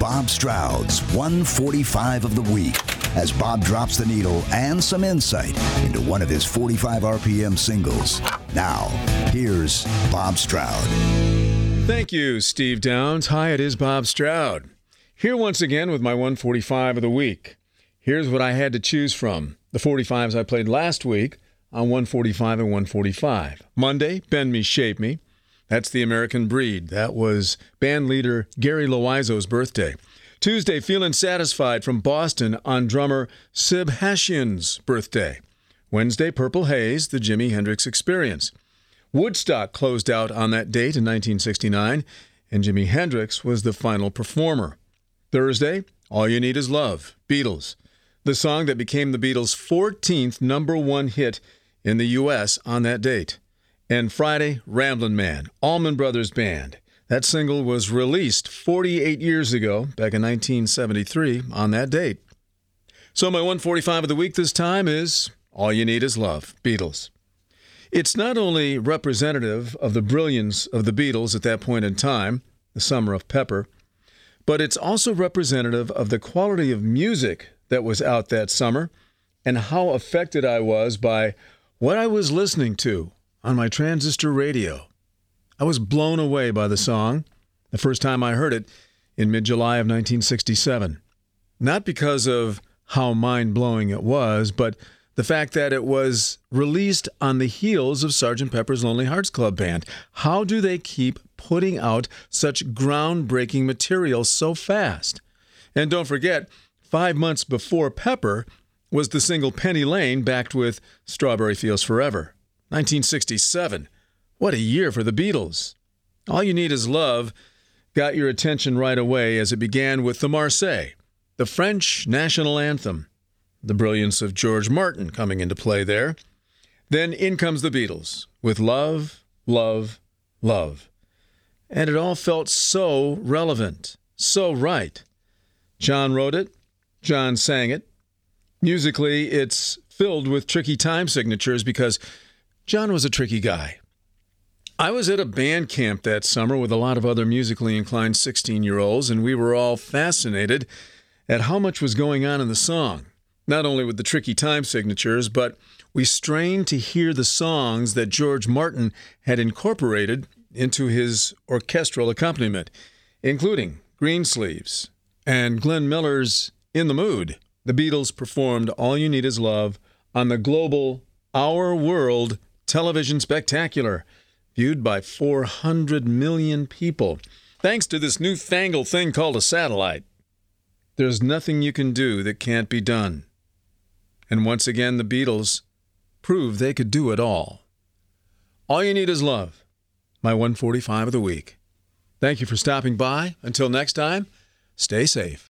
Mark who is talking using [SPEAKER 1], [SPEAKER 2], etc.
[SPEAKER 1] Bob Stroud's 145 of the week as Bob drops the needle and some insight into one of his 45 RPM singles. Now, here's Bob Stroud.
[SPEAKER 2] Thank you, Steve Downs. Hi, it is Bob Stroud. Here once again with my 145 of the week. Here's what I had to choose from the 45s I played last week on 145 and 145. Monday, Bend Me, Shape Me. That's the American Breed. That was band leader Gary Loizzo's birthday. Tuesday, Feeling Satisfied from Boston on drummer Sib Hashian's birthday. Wednesday, Purple Haze, the Jimi Hendrix Experience. Woodstock closed out on that date in 1969, and Jimi Hendrix was the final performer. Thursday, All You Need Is Love, Beatles, the song that became the Beatles' 14th number one hit in the U.S. on that date. And Friday, Ramblin' Man, Allman Brothers Band. That single was released 48 years ago, back in 1973, on that date. So my 145 of the week this time is All You Need Is Love, Beatles. It's not only representative of the brilliance of the Beatles at that point in time, the summer of Pepper, but it's also representative of the quality of music that was out that summer and how affected I was by what I was listening to on my transistor radio. I was blown away by the song the first time I heard it in mid July of 1967. Not because of how mind blowing it was, but the fact that it was released on the heels of Sgt. Pepper's Lonely Hearts Club Band. How do they keep putting out such groundbreaking material so fast? And don't forget, five months before Pepper was the single Penny Lane backed with Strawberry Fields Forever. 1967. What a year for the Beatles. All You Need Is Love got your attention right away as it began with the Marseillaise, the French national anthem. The brilliance of George Martin coming into play there. Then in comes the Beatles with Love, Love, Love. And it all felt so relevant, so right. John wrote it, John sang it. Musically, it's filled with tricky time signatures because John was a tricky guy. I was at a band camp that summer with a lot of other musically inclined 16 year olds, and we were all fascinated at how much was going on in the song. Not only with the tricky time signatures, but we strained to hear the songs that George Martin had incorporated into his orchestral accompaniment, including Greensleeves and Glenn Miller's In the Mood. The Beatles performed All You Need Is Love on the global Our World television spectacular viewed by 400 million people, thanks to this newfangled thing called a satellite. There's nothing you can do that can't be done. And once again, the Beatles proved they could do it all. All you need is love. My 145 of the week. Thank you for stopping by. Until next time, stay safe.